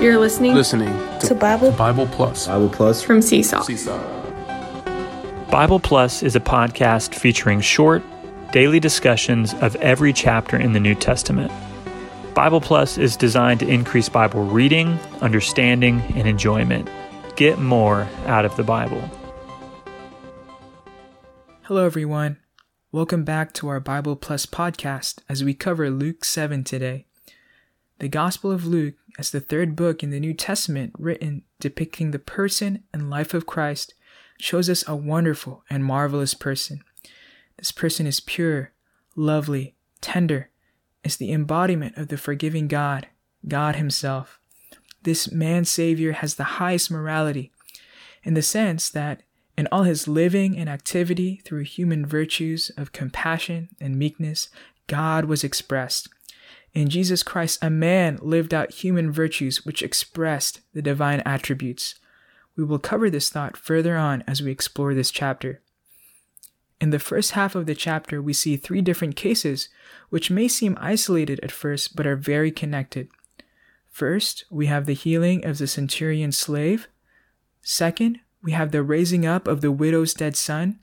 You're listening, listening to, to Bible, Bible Plus. Bible Plus from Seesaw. Seesaw. Bible Plus is a podcast featuring short, daily discussions of every chapter in the New Testament. Bible Plus is designed to increase Bible reading, understanding, and enjoyment. Get more out of the Bible. Hello, everyone. Welcome back to our Bible Plus podcast as we cover Luke 7 today. The Gospel of Luke, as the third book in the New Testament written depicting the person and life of Christ, shows us a wonderful and marvelous person. This person is pure, lovely, tender, is the embodiment of the forgiving God, God Himself. This man Savior has the highest morality in the sense that in all his living and activity through human virtues of compassion and meekness, God was expressed. In Jesus Christ, a man lived out human virtues which expressed the divine attributes. We will cover this thought further on as we explore this chapter. In the first half of the chapter, we see three different cases which may seem isolated at first but are very connected. First, we have the healing of the centurion slave. Second, we have the raising up of the widow's dead son.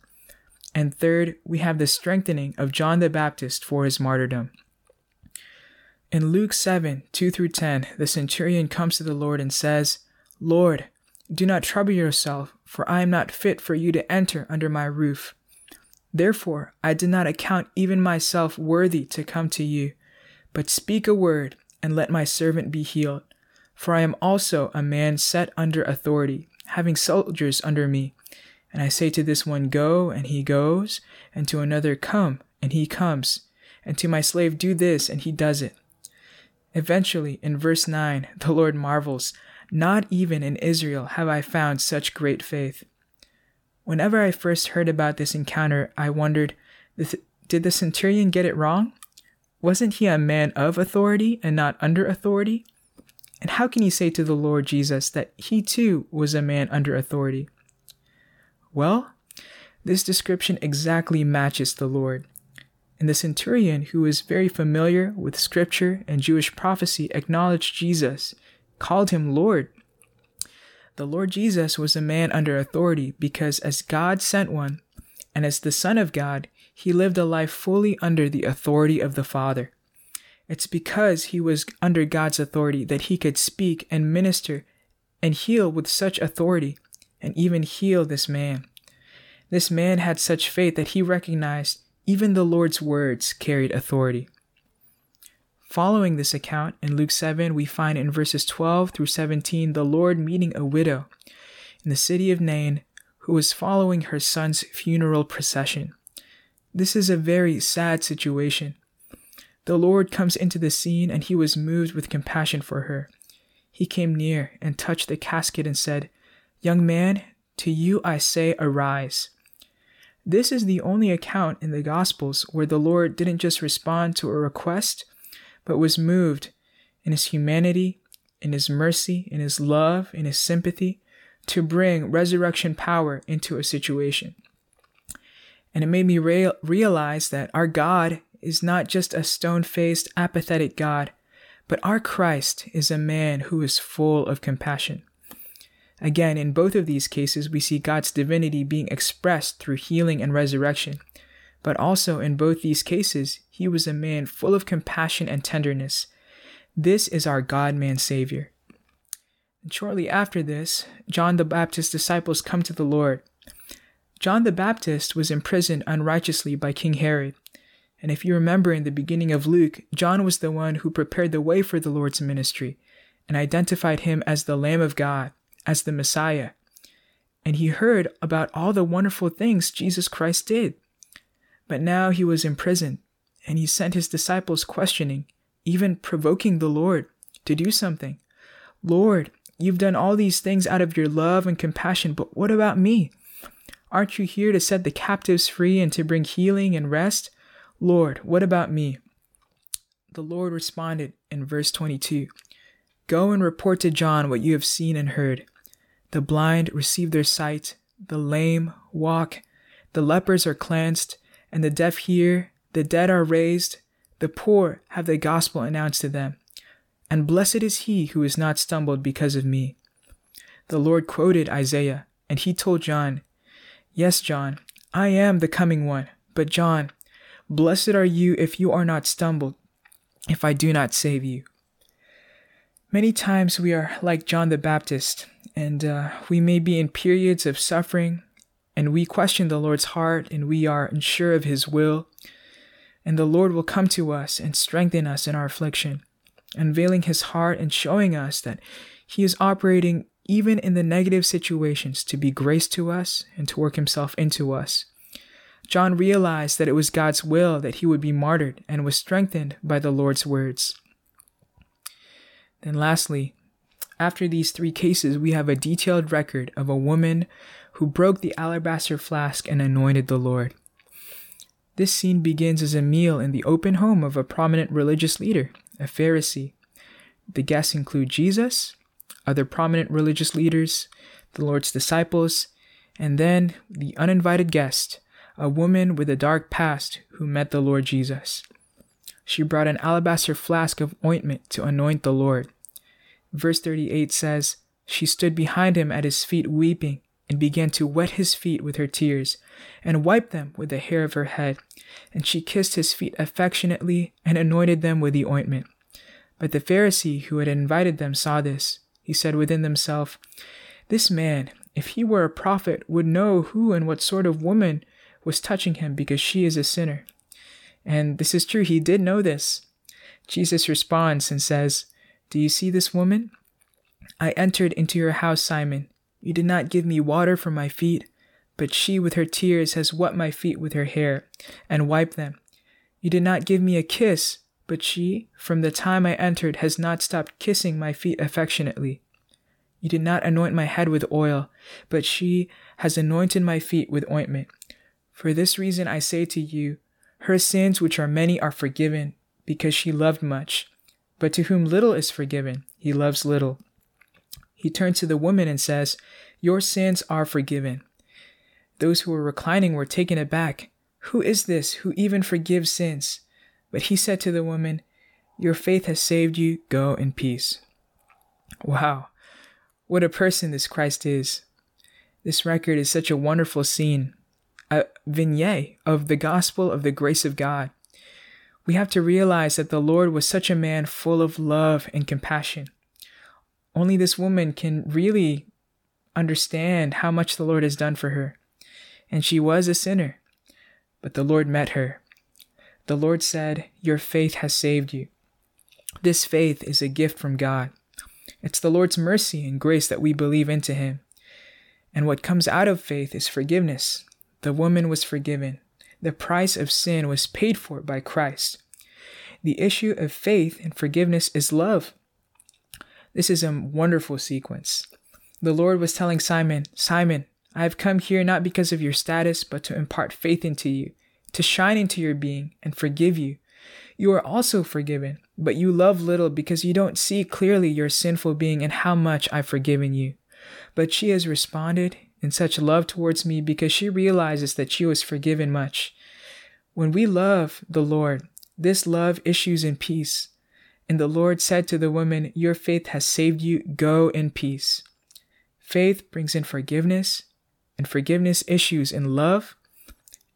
And third, we have the strengthening of John the Baptist for his martyrdom. In Luke 7 2 through 10, the centurion comes to the Lord and says, Lord, do not trouble yourself, for I am not fit for you to enter under my roof. Therefore, I did not account even myself worthy to come to you, but speak a word, and let my servant be healed. For I am also a man set under authority, having soldiers under me. And I say to this one, Go, and he goes, and to another, Come, and he comes, and to my slave, Do this, and he does it. Eventually, in verse 9, the Lord marvels, Not even in Israel have I found such great faith. Whenever I first heard about this encounter, I wondered, Did the centurion get it wrong? Wasn't he a man of authority and not under authority? And how can he say to the Lord Jesus that he too was a man under authority? Well, this description exactly matches the Lord. And the centurion, who was very familiar with scripture and Jewish prophecy, acknowledged Jesus, called him Lord. The Lord Jesus was a man under authority because, as God sent one, and as the Son of God, he lived a life fully under the authority of the Father. It's because he was under God's authority that he could speak and minister and heal with such authority, and even heal this man. This man had such faith that he recognized even the Lord's words carried authority. Following this account in Luke 7, we find in verses 12 through 17 the Lord meeting a widow in the city of Nain who was following her son's funeral procession. This is a very sad situation. The Lord comes into the scene and he was moved with compassion for her. He came near and touched the casket and said, Young man, to you I say, arise. This is the only account in the Gospels where the Lord didn't just respond to a request, but was moved in his humanity, in his mercy, in his love, in his sympathy to bring resurrection power into a situation. And it made me re- realize that our God is not just a stone faced, apathetic God, but our Christ is a man who is full of compassion. Again, in both of these cases, we see God's divinity being expressed through healing and resurrection. But also, in both these cases, he was a man full of compassion and tenderness. This is our God man Savior. Shortly after this, John the Baptist's disciples come to the Lord. John the Baptist was imprisoned unrighteously by King Herod. And if you remember in the beginning of Luke, John was the one who prepared the way for the Lord's ministry and identified him as the Lamb of God as the Messiah. And he heard about all the wonderful things Jesus Christ did. But now he was in prison, and he sent his disciples questioning, even provoking the Lord to do something. Lord, you've done all these things out of your love and compassion, but what about me? Aren't you here to set the captives free and to bring healing and rest? Lord, what about me? The Lord responded in verse 22 Go and report to John what you have seen and heard. The blind receive their sight, the lame walk, the lepers are cleansed, and the deaf hear, the dead are raised, the poor have the gospel announced to them. and blessed is he who is not stumbled because of me. The Lord quoted Isaiah, and he told John, Yes, John, I am the coming one, but John, blessed are you if you are not stumbled, if I do not save you. Many times we are like John the Baptist, and uh, we may be in periods of suffering, and we question the Lord's heart, and we are unsure of his will. And the Lord will come to us and strengthen us in our affliction, unveiling his heart and showing us that he is operating even in the negative situations to be grace to us and to work himself into us. John realized that it was God's will that he would be martyred and was strengthened by the Lord's words. Then, lastly, after these three cases, we have a detailed record of a woman who broke the alabaster flask and anointed the Lord. This scene begins as a meal in the open home of a prominent religious leader, a Pharisee. The guests include Jesus, other prominent religious leaders, the Lord's disciples, and then the uninvited guest, a woman with a dark past who met the Lord Jesus. She brought an alabaster flask of ointment to anoint the Lord. Verse 38 says, She stood behind him at his feet weeping, and began to wet his feet with her tears, and wiped them with the hair of her head. And she kissed his feet affectionately, and anointed them with the ointment. But the Pharisee who had invited them saw this. He said within himself, This man, if he were a prophet, would know who and what sort of woman was touching him because she is a sinner. And this is true, he did know this. Jesus responds and says, Do you see this woman? I entered into your house, Simon. You did not give me water for my feet, but she with her tears has wet my feet with her hair and wiped them. You did not give me a kiss, but she, from the time I entered, has not stopped kissing my feet affectionately. You did not anoint my head with oil, but she has anointed my feet with ointment. For this reason I say to you, her sins, which are many, are forgiven, because she loved much. But to whom little is forgiven, he loves little. He turns to the woman and says, Your sins are forgiven. Those who were reclining were taken aback. Who is this who even forgives sins? But he said to the woman, Your faith has saved you. Go in peace. Wow, what a person this Christ is. This record is such a wonderful scene, a vignette of the gospel of the grace of God. We have to realize that the Lord was such a man full of love and compassion. Only this woman can really understand how much the Lord has done for her. And she was a sinner, but the Lord met her the Lord said, Your faith has saved you. This faith is a gift from God. It's the Lord's mercy and grace that we believe into Him. And what comes out of faith is forgiveness. The woman was forgiven. The price of sin was paid for by Christ. The issue of faith and forgiveness is love. This is a wonderful sequence. The Lord was telling Simon, Simon, I have come here not because of your status, but to impart faith into you to shine into your being and forgive you. You are also forgiven, but you love little because you don't see clearly your sinful being and how much I've forgiven you. But she has responded in such love towards me because she realizes that she was forgiven much. When we love the Lord, this love issues in peace. And the Lord said to the woman, Your faith has saved you. Go in peace. Faith brings in forgiveness, and forgiveness issues in love,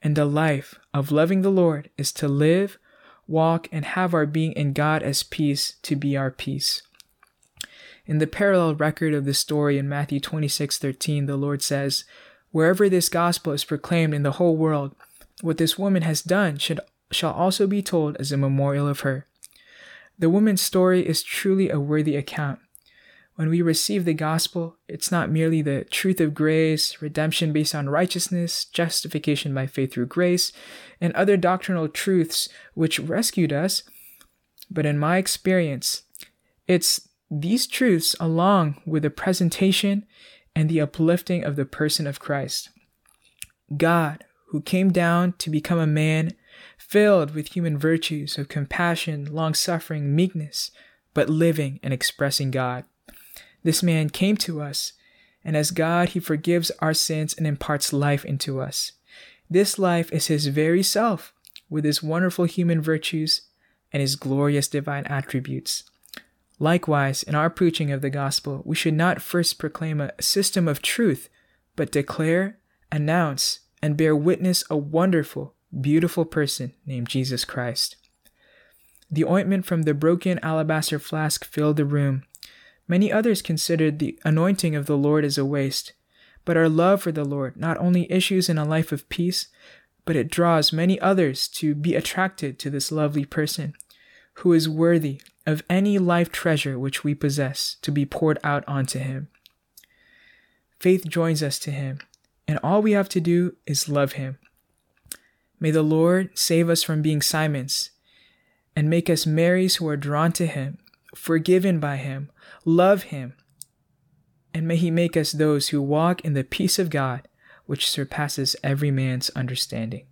and the life of loving the Lord is to live, walk, and have our being in God as peace to be our peace. In the parallel record of the story in Matthew 26 13, the Lord says, Wherever this gospel is proclaimed in the whole world, what this woman has done should, shall also be told as a memorial of her. The woman's story is truly a worthy account. When we receive the gospel, it's not merely the truth of grace, redemption based on righteousness, justification by faith through grace, and other doctrinal truths which rescued us, but in my experience, it's these truths along with the presentation and the uplifting of the person of Christ. God, who came down to become a man filled with human virtues of compassion, long suffering, meekness, but living and expressing God. This man came to us, and as God, he forgives our sins and imparts life into us. This life is his very self, with his wonderful human virtues and his glorious divine attributes. Likewise, in our preaching of the gospel, we should not first proclaim a system of truth, but declare, announce, and bear witness a wonderful, beautiful person named Jesus Christ. The ointment from the broken alabaster flask filled the room. Many others considered the anointing of the Lord as a waste, but our love for the Lord not only issues in a life of peace, but it draws many others to be attracted to this lovely person, who is worthy of any life treasure which we possess to be poured out onto him. Faith joins us to him, and all we have to do is love him. May the Lord save us from being Simons and make us Marys who are drawn to him, forgiven by him, love him, and may he make us those who walk in the peace of God which surpasses every man's understanding.